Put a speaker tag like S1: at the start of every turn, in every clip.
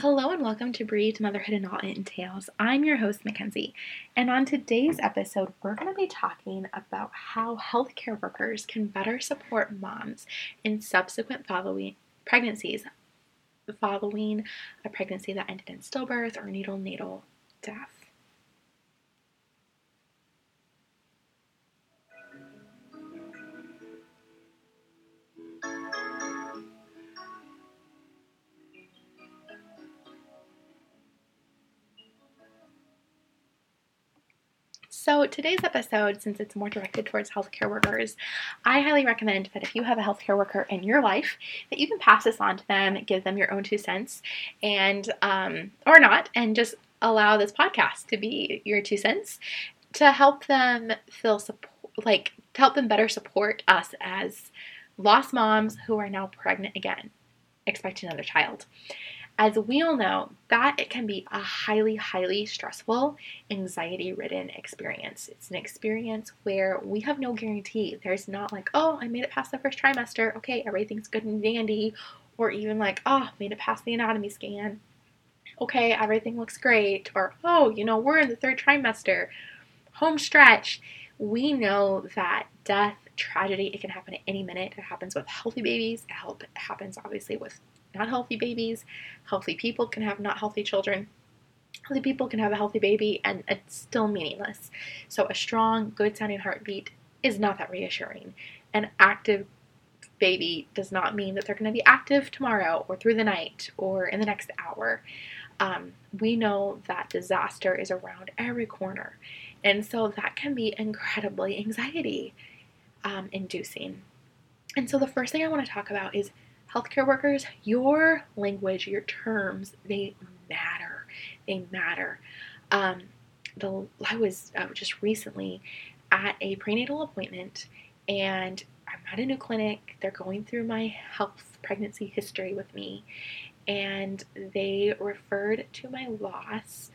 S1: Hello and welcome to Breathe Motherhood and All It Entails. I'm your host, Mackenzie, and on today's episode, we're going to be talking about how healthcare workers can better support moms in subsequent following pregnancies following a pregnancy that ended in stillbirth or neonatal death. So, today's episode, since it's more directed towards healthcare workers, I highly recommend that if you have a healthcare worker in your life, that you can pass this on to them, give them your own two cents, and um, or not, and just allow this podcast to be your two cents to help them feel support, like to help them better support us as lost moms who are now pregnant again, expecting another child as we all know, that it can be a highly, highly stressful, anxiety ridden experience. It's an experience where we have no guarantee. There's not like, oh, I made it past the first trimester. Okay, everything's good and dandy. Or even like, oh, made it past the anatomy scan. Okay, everything looks great. Or, oh, you know, we're in the third trimester. Home stretch. We know that death, tragedy, it can happen at any minute. It happens with healthy babies. It happens obviously with not healthy babies. Healthy people can have not healthy children. Healthy people can have a healthy baby and it's still meaningless. So, a strong, good sounding heartbeat is not that reassuring. An active baby does not mean that they're going to be active tomorrow or through the night or in the next hour. Um, we know that disaster is around every corner. And so that can be incredibly anxiety um, inducing. And so the first thing I want to talk about is healthcare workers, your language, your terms, they matter. They matter. Um, the I was uh, just recently at a prenatal appointment, and I'm at a new clinic. They're going through my health pregnancy history with me, and they referred to my loss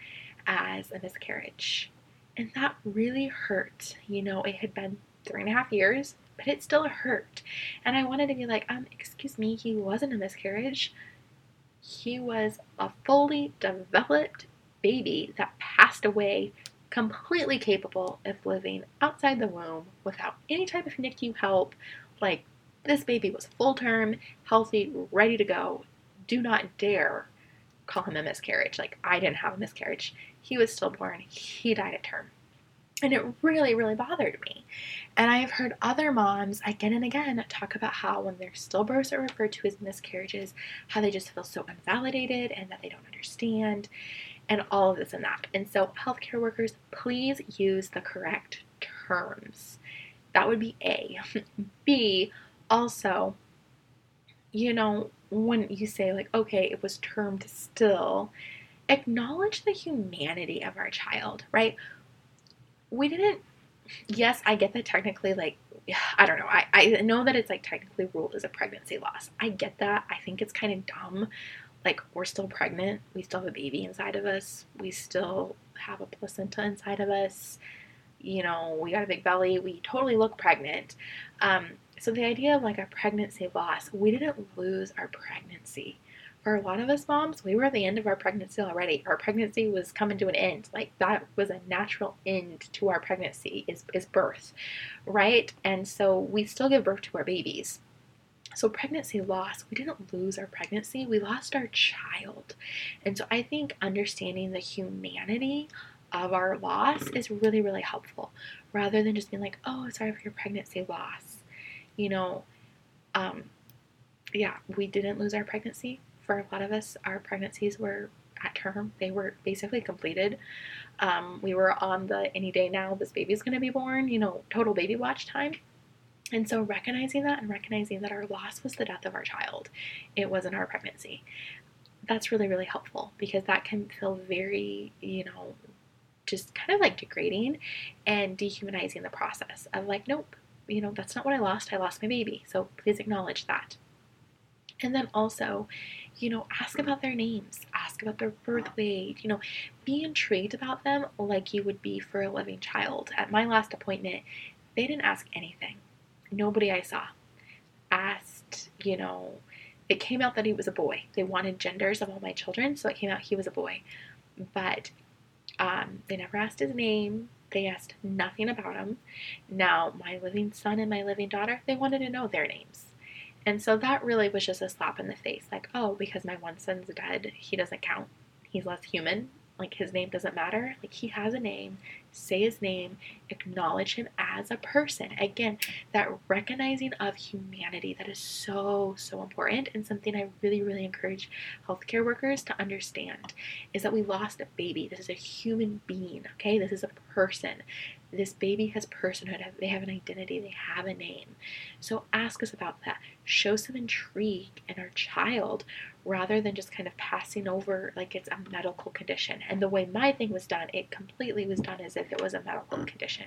S1: as a miscarriage. And that really hurt. You know, it had been three and a half years but it still hurt. And I wanted to be like, um, excuse me, he wasn't a miscarriage. He was a fully developed baby that passed away, completely capable of living outside the womb without any type of NICU help. Like, this baby was full term, healthy, ready to go. Do not dare call him a miscarriage. Like, I didn't have a miscarriage. He was stillborn, he died at term. And it really, really bothered me. And I've heard other moms again and again talk about how when their stillbirths are referred to as miscarriages, how they just feel so invalidated and that they don't understand, and all of this and that. And so, healthcare workers, please use the correct terms. That would be A. B, also, you know, when you say, like, okay, it was termed still, acknowledge the humanity of our child, right? We didn't yes i get that technically like i don't know. I, I know that it's like technically ruled as a pregnancy loss. I get that. I think it's kind of dumb. Like we're still pregnant. We still have a baby inside of us. We still have a placenta inside of us. You know we got a big belly. We totally look pregnant. Um, so the idea of like a pregnancy loss we didn't lose our pregnancy for a lot of us moms, we were at the end of our pregnancy already. Our pregnancy was coming to an end. Like that was a natural end to our pregnancy is, is birth, right? And so we still give birth to our babies. So pregnancy loss, we didn't lose our pregnancy, we lost our child. And so I think understanding the humanity of our loss is really, really helpful rather than just being like, oh, sorry for your pregnancy loss. You know, um, yeah, we didn't lose our pregnancy for a lot of us, our pregnancies were at term. They were basically completed. Um, we were on the any day now, this baby's going to be born, you know, total baby watch time. And so recognizing that and recognizing that our loss was the death of our child, it wasn't our pregnancy. That's really, really helpful because that can feel very, you know, just kind of like degrading and dehumanizing the process of like, nope, you know, that's not what I lost. I lost my baby. So please acknowledge that. And then also, you know, ask about their names, ask about their birth weight, you know, be intrigued about them like you would be for a living child. At my last appointment, they didn't ask anything. Nobody I saw asked, you know, it came out that he was a boy. They wanted genders of all my children, so it came out he was a boy. But um, they never asked his name. They asked nothing about him. Now, my living son and my living daughter, they wanted to know their names. And so that really was just a slap in the face. Like, oh, because my one son's dead, he doesn't count. He's less human like his name doesn't matter. Like he has a name, say his name, acknowledge him as a person. Again, that recognizing of humanity that is so, so important and something I really, really encourage healthcare workers to understand is that we lost a baby. This is a human being, okay? This is a person. This baby has personhood, they have an identity, they have a name. So ask us about that. Show some intrigue in our child rather than just kind of passing over like it's a medical condition. And the way my thing was done, it completely was done as if it was a medical condition.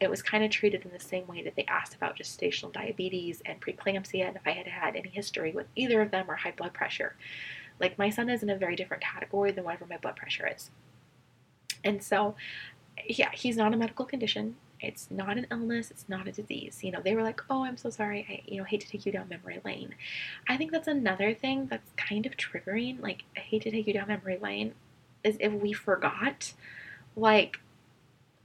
S1: It was kind of treated in the same way that they asked about gestational diabetes and preeclampsia and if I had had any history with either of them or high blood pressure. Like my son is in a very different category than whatever my blood pressure is. And so yeah, he's not a medical condition. It's not an illness. It's not a disease. You know, they were like, "Oh, I'm so sorry. I, you know, hate to take you down memory lane." I think that's another thing that's kind of triggering. Like, I hate to take you down memory lane, is if we forgot, like,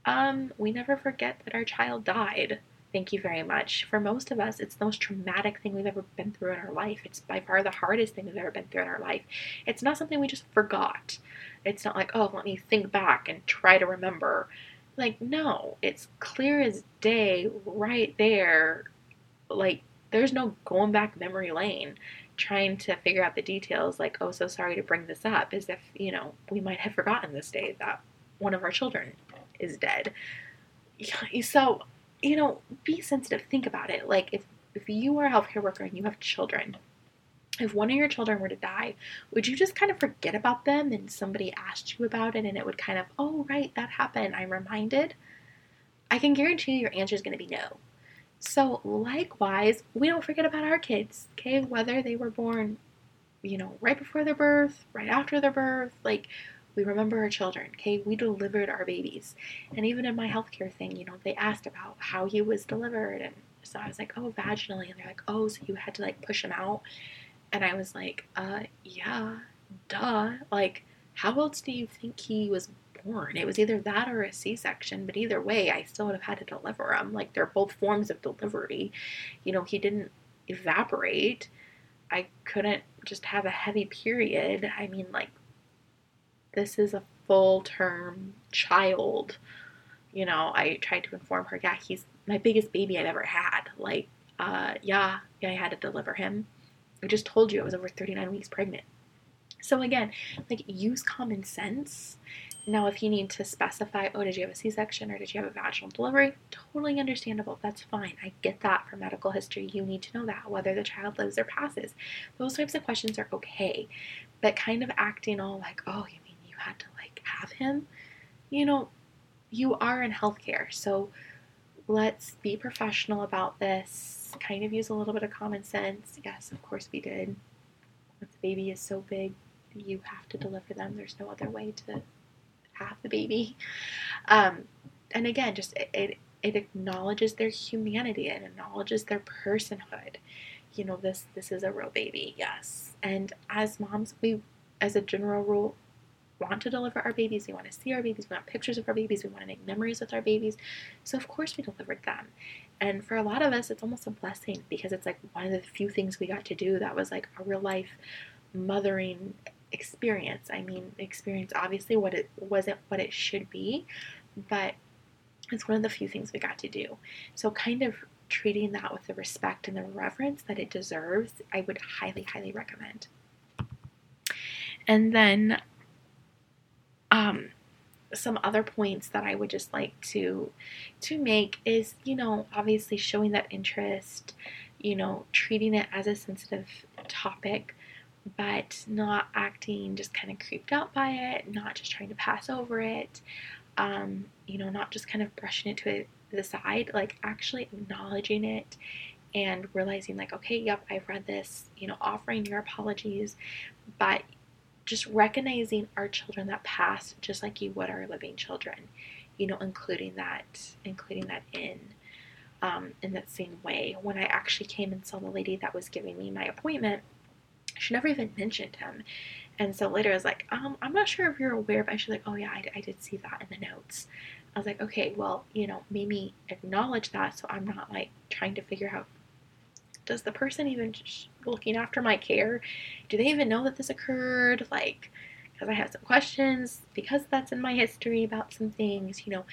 S1: um, we never forget that our child died. Thank you very much. For most of us, it's the most traumatic thing we've ever been through in our life. It's by far the hardest thing we've ever been through in our life. It's not something we just forgot. It's not like, oh, let me think back and try to remember. Like, no, it's clear as day right there. Like, there's no going back memory lane trying to figure out the details. Like, oh, so sorry to bring this up, as if, you know, we might have forgotten this day that one of our children is dead. So, you know, be sensitive. Think about it. Like, if, if you are a healthcare worker and you have children, if one of your children were to die, would you just kind of forget about them and somebody asked you about it and it would kind of, oh, right, that happened, I'm reminded? I can guarantee you your answer is going to be no. So, likewise, we don't forget about our kids, okay? Whether they were born, you know, right before their birth, right after their birth, like, we remember our children, okay? We delivered our babies. And even in my healthcare thing, you know, they asked about how he was delivered. And so I was like, oh, vaginally. And they're like, oh, so you had to like push him out. And I was like, uh, yeah, duh. Like, how else do you think he was born? It was either that or a C section, but either way, I still would have had to deliver him. Like, they're both forms of delivery. You know, he didn't evaporate. I couldn't just have a heavy period. I mean, like, this is a full term child. You know, I tried to inform her, yeah, he's my biggest baby I've ever had. Like, uh, yeah, yeah, I had to deliver him. I just told you I was over 39 weeks pregnant. So again, like use common sense. Now, if you need to specify, oh, did you have a C section or did you have a vaginal delivery? Totally understandable. That's fine. I get that for medical history. You need to know that, whether the child lives or passes. Those types of questions are okay. But kind of acting all like, oh, you had to like have him? You know, you are in healthcare. So let's be professional about this kind of use a little bit of common sense. Yes, of course we did. If the baby is so big, you have to deliver them. There's no other way to have the baby. Um, and again, just it, it, it acknowledges their humanity. It acknowledges their personhood. You know, this this is a real baby, yes. And as moms, we, as a general rule, want to deliver our babies. We want to see our babies. We want pictures of our babies. We want to make memories with our babies. So of course we delivered them. And for a lot of us, it's almost a blessing because it's like one of the few things we got to do that was like a real life mothering experience. I mean, experience obviously what it wasn't what it should be, but it's one of the few things we got to do. So kind of treating that with the respect and the reverence that it deserves, I would highly, highly recommend. And then um some other points that I would just like to to make is, you know, obviously showing that interest, you know, treating it as a sensitive topic, but not acting just kind of creeped out by it, not just trying to pass over it, um, you know, not just kind of brushing it to the side, like actually acknowledging it and realizing like, okay, yep, I've read this, you know, offering your apologies, but just recognizing our children that pass just like you would our living children you know including that including that in um, in that same way when i actually came and saw the lady that was giving me my appointment she never even mentioned him. And so later I was like, um, I'm not sure if you're aware, but she's like, oh yeah, I, I did see that in the notes. I was like, okay, well, you know, maybe acknowledge that so I'm not like trying to figure out does the person even looking after my care, do they even know that this occurred? Like, because I have some questions, because that's in my history about some things, you know,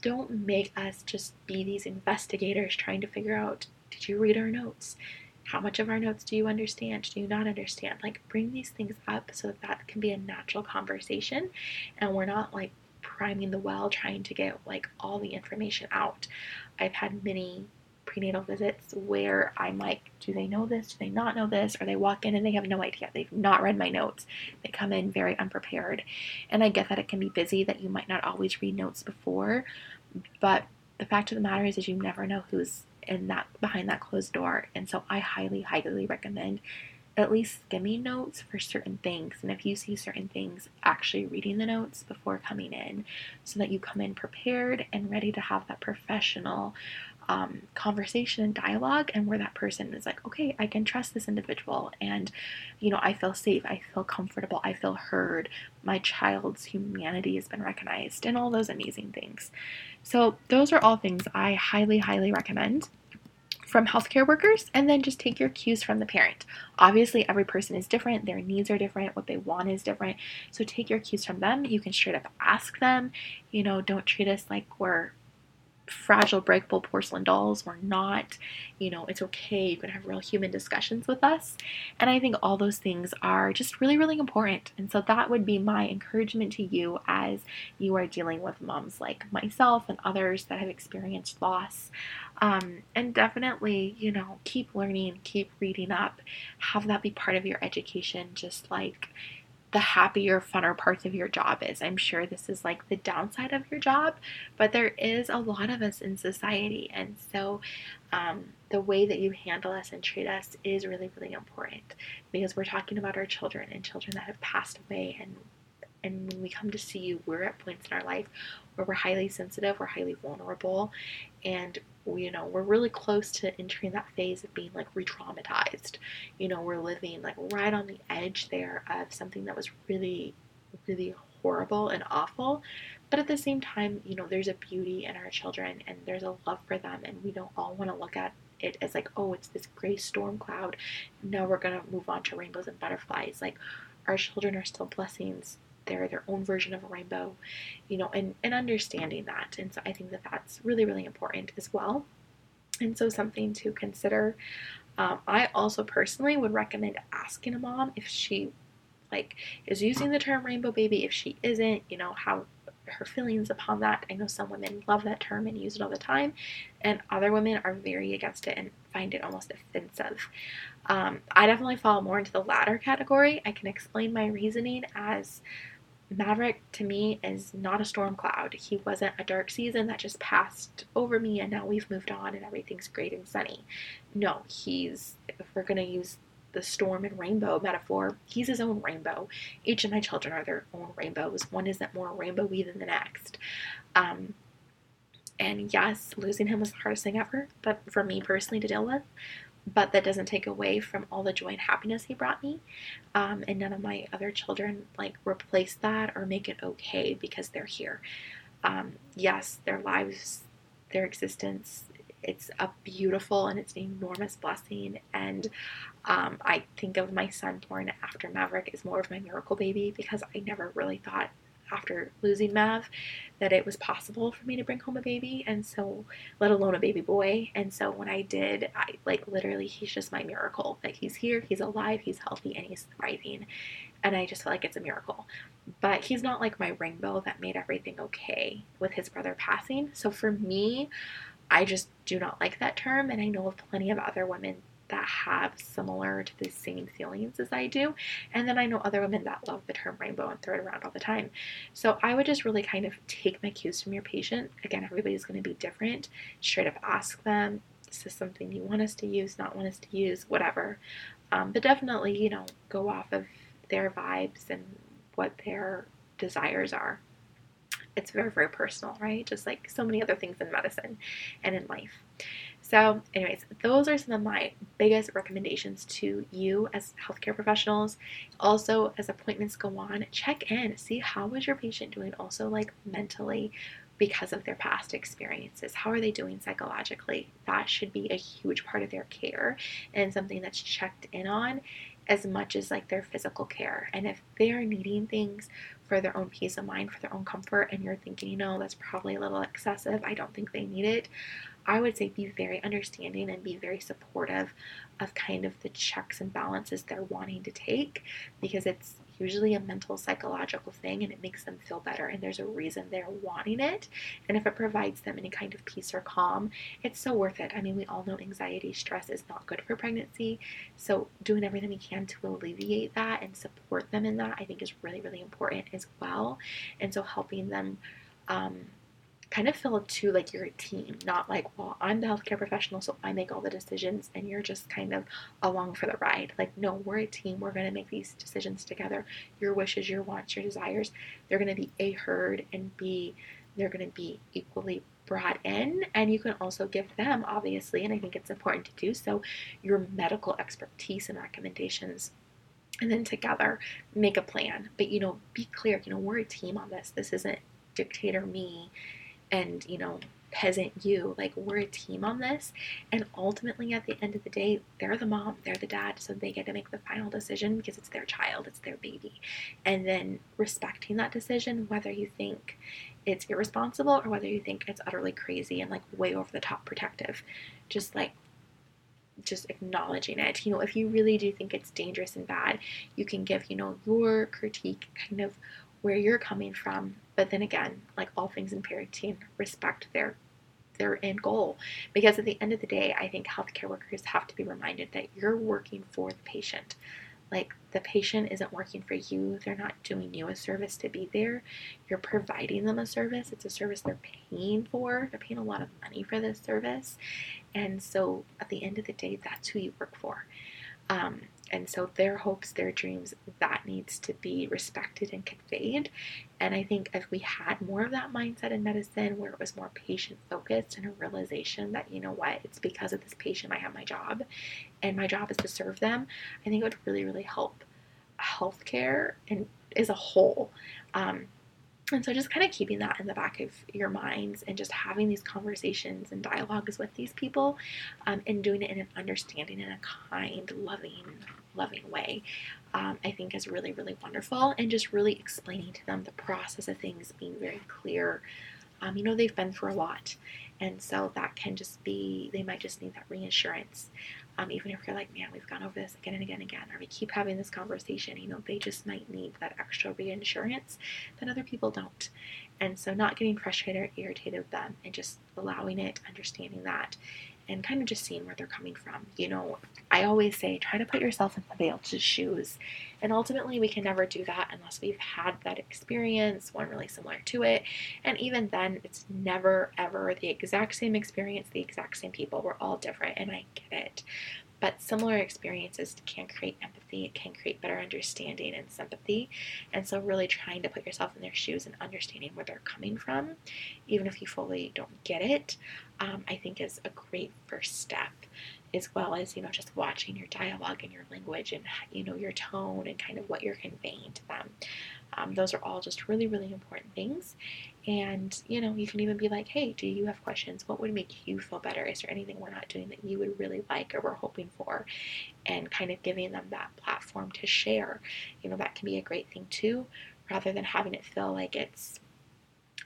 S1: don't make us just be these investigators trying to figure out did you read our notes? How much of our notes do you understand? Do you not understand? Like, bring these things up so that that can be a natural conversation and we're not like priming the well trying to get like all the information out. I've had many prenatal visits where I'm like, do they know this? Do they not know this? Or they walk in and they have no idea. They've not read my notes. They come in very unprepared. And I get that it can be busy, that you might not always read notes before. But the fact of the matter is, is you never know who's in that behind that closed door. And so I highly, highly recommend at least skimming notes for certain things. And if you see certain things, actually reading the notes before coming in so that you come in prepared and ready to have that professional um, conversation and dialogue and where that person is like okay i can trust this individual and you know i feel safe i feel comfortable i feel heard my child's humanity has been recognized and all those amazing things so those are all things i highly highly recommend from healthcare workers and then just take your cues from the parent. Obviously, every person is different, their needs are different, what they want is different. So take your cues from them. You can straight up ask them, you know, don't treat us like we're fragile, breakable porcelain dolls. We're not, you know, it's okay. You can have real human discussions with us. And I think all those things are just really, really important. And so that would be my encouragement to you as you are dealing with moms like myself and others that have experienced loss. Um, and definitely, you know, keep learning, keep reading up, have that be part of your education, just like the happier, funner parts of your job is. I'm sure this is like the downside of your job, but there is a lot of us in society. And so um, the way that you handle us and treat us is really, really important because we're talking about our children and children that have passed away and and when we come to see you, we're at points in our life where we're highly sensitive, we're highly vulnerable, and you know, we're really close to entering that phase of being like re-traumatized. You know, we're living like right on the edge there of something that was really, really horrible and awful. But at the same time, you know, there's a beauty in our children and there's a love for them, and we don't all want to look at it as like, oh, it's this gray storm cloud. Now we're gonna move on to rainbows and butterflies. Like, our children are still blessings they're their own version of a rainbow, you know, and, and understanding that. And so I think that that's really, really important as well. And so something to consider. Um, I also personally would recommend asking a mom if she like is using the term rainbow baby. If she isn't, you know, how her feelings upon that. I know some women love that term and use it all the time, and other women are very against it and find it almost offensive. Um, I definitely fall more into the latter category. I can explain my reasoning as Maverick to me is not a storm cloud. He wasn't a dark season that just passed over me and now we've moved on and everything's great and sunny. No, he's, if we're going to use the storm and rainbow metaphor, he's his own rainbow. Each of my children are their own rainbows. One isn't more rainbowy than the next. Um, and yes, losing him was the hardest thing ever, but for me personally to deal with but that doesn't take away from all the joy and happiness he brought me. Um, and none of my other children like replace that or make it okay because they're here. Um, yes, their lives, their existence, it's a beautiful and it's an enormous blessing. And um, I think of my son born after Maverick as more of my miracle baby because I never really thought after losing Mav that it was possible for me to bring home a baby and so let alone a baby boy. And so when I did I like literally he's just my miracle. That he's here he's alive he's healthy and he's thriving. And I just feel like it's a miracle. But he's not like my rainbow that made everything okay with his brother passing. So for me I just do not like that term and I know of plenty of other women that have similar to the same feelings as I do. And then I know other women that love the term rainbow and throw it around all the time. So I would just really kind of take my cues from your patient. Again, everybody's going to be different. Straight up ask them, is this something you want us to use, not want us to use, whatever. Um, but definitely, you know, go off of their vibes and what their desires are. It's very, very personal, right? Just like so many other things in medicine and in life. So, anyways, those are some of my biggest recommendations to you as healthcare professionals. Also, as appointments go on, check in, see how was your patient doing, also like mentally because of their past experiences. How are they doing psychologically? That should be a huge part of their care and something that's checked in on as much as like their physical care. And if they're needing things for their own peace of mind, for their own comfort, and you're thinking, you know, that's probably a little excessive, I don't think they need it, I would say be very understanding and be very supportive of kind of the checks and balances they're wanting to take because it's usually a mental psychological thing and it makes them feel better and there's a reason they're wanting it. And if it provides them any kind of peace or calm it's so worth it. I mean we all know anxiety stress is not good for pregnancy. So doing everything we can to alleviate that and support them in that i think is really really important as well. And so helping them um, kind of feel too like you're a team, not like, well, I'm the healthcare professional, so I make all the decisions and you're just kind of along for the ride. Like, no, we're a team. We're going to make these decisions together. Your wishes, your wants, your desires, they're going to be A, heard, and B, they're going to be equally brought in. And you can also give them, obviously, and I think it's important to do so, your medical expertise and recommendations and then together make a plan. But you know, be clear, you know, we're a team on this. This isn't dictator me and you know peasant you like we're a team on this and ultimately at the end of the day they're the mom they're the dad so they get to make the final decision because it's their child it's their baby and then respecting that decision whether you think it's irresponsible or whether you think it's utterly crazy and like way over the top protective just like just acknowledging it you know if you really do think it's dangerous and bad you can give you know your critique kind of where you're coming from. But then again, like all things in parenting, respect their their end goal. Because at the end of the day, I think healthcare workers have to be reminded that you're working for the patient. Like the patient isn't working for you, they're not doing you a service to be there. You're providing them a service. It's a service they're paying for. They're paying a lot of money for this service. And so at the end of the day, that's who you work for. Um, and so their hopes, their dreams, that needs to be respected and conveyed. And I think if we had more of that mindset in medicine where it was more patient focused and a realization that, you know what, it's because of this patient I have my job and my job is to serve them, I think it would really, really help healthcare and as a whole. Um, and so just kind of keeping that in the back of your minds and just having these conversations and dialogues with these people um, and doing it in an understanding and a kind, loving, loving way, um, I think is really, really wonderful. And just really explaining to them the process of things being very clear. Um, you know, they've been through a lot. And so that can just be, they might just need that reassurance. Um, even if you're like, man, we've gone over this again and again and again, or we keep having this conversation, you know, they just might need that extra reassurance that other people don't. And so, not getting frustrated or irritated with them and just allowing it, understanding that, and kind of just seeing where they're coming from. You know, I always say try to put yourself in somebody else's shoes. And ultimately, we can never do that unless we've had that experience, one really similar to it. And even then, it's never, ever the exact same experience, the exact same people. We're all different, and I get it. But similar experiences can create empathy, it can create better understanding and sympathy. And so, really trying to put yourself in their shoes and understanding where they're coming from, even if you fully don't get it, um, I think is a great first step as well as you know just watching your dialogue and your language and you know your tone and kind of what you're conveying to them um, those are all just really really important things. And you know you can even be like hey do you have questions? What would make you feel better? Is there anything we're not doing that you would really like or we're hoping for? And kind of giving them that platform to share you know that can be a great thing too rather than having it feel like it's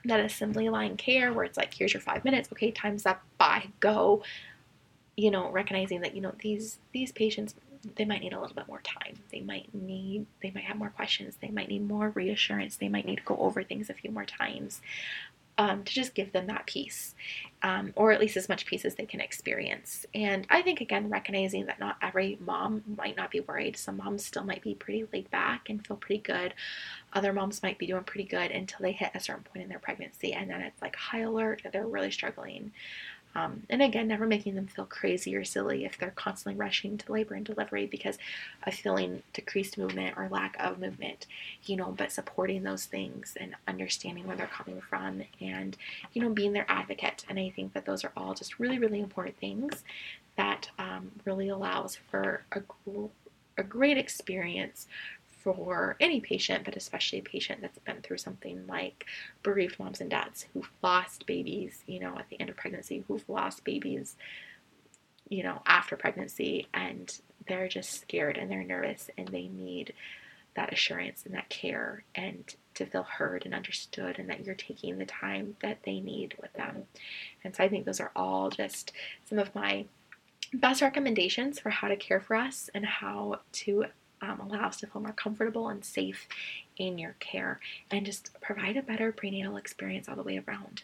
S1: that assembly line care where it's like here's your five minutes. Okay time's up. Bye. Go. You know, recognizing that, you know, these these patients they might need a little bit more time. They might need they might have more questions. They might need more reassurance. They might need to go over things a few more times. Um, to just give them that peace, um, or at least as much peace as they can experience. And I think, again, recognizing that not every mom might not be worried. Some moms still might be pretty laid back and feel pretty good. Other moms might be doing pretty good until they hit a certain point in their pregnancy, and then it's like high alert, they're really struggling. Um, and again, never making them feel crazy or silly if they're constantly rushing to labor and delivery because of feeling decreased movement or lack of movement, you know, but supporting those things and understanding where they're coming from and, you know, being their advocate. And I think that those are all just really, really important things that um, really allows for a, a great experience for any patient, but especially a patient that's been through something like bereaved moms and dads who've lost babies, you know, at the end of pregnancy, who've lost babies, you know, after pregnancy, and they're just scared and they're nervous and they need that assurance and that care and to feel heard and understood and that you're taking the time that they need with them. And so I think those are all just some of my best recommendations for how to care for us and how to um, allow us to feel more comfortable and safe in your care and just provide a better prenatal experience all the way around.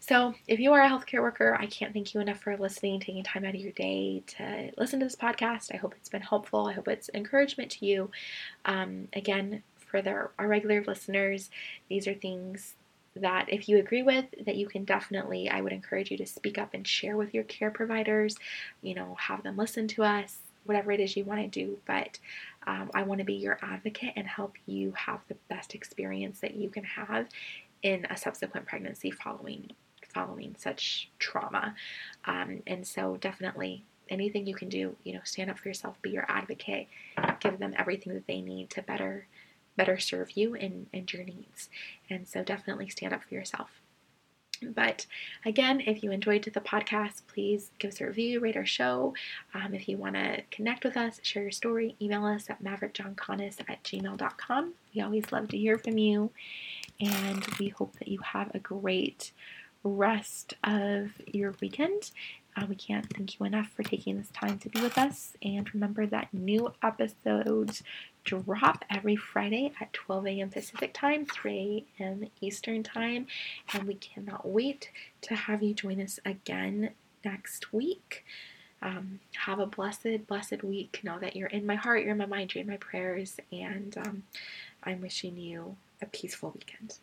S1: So, if you are a healthcare worker, I can't thank you enough for listening, taking time out of your day to listen to this podcast. I hope it's been helpful. I hope it's encouragement to you. Um, again, for the, our regular listeners, these are things that if you agree with that you can definitely i would encourage you to speak up and share with your care providers you know have them listen to us whatever it is you want to do but um, i want to be your advocate and help you have the best experience that you can have in a subsequent pregnancy following following such trauma um, and so definitely anything you can do you know stand up for yourself be your advocate give them everything that they need to better better serve you and, and your needs. And so definitely stand up for yourself. But again, if you enjoyed the podcast, please give us a review, rate our show. Um, if you want to connect with us, share your story, email us at maverickjohnconis at gmail.com. We always love to hear from you. And we hope that you have a great rest of your weekend. Uh, we can't thank you enough for taking this time to be with us. And remember that new episodes drop every Friday at 12 a.m. Pacific time, 3 a.m. Eastern time. And we cannot wait to have you join us again next week. Um, have a blessed, blessed week. Know that you're in my heart, you're in my mind, you're in my prayers. And um, I'm wishing you a peaceful weekend.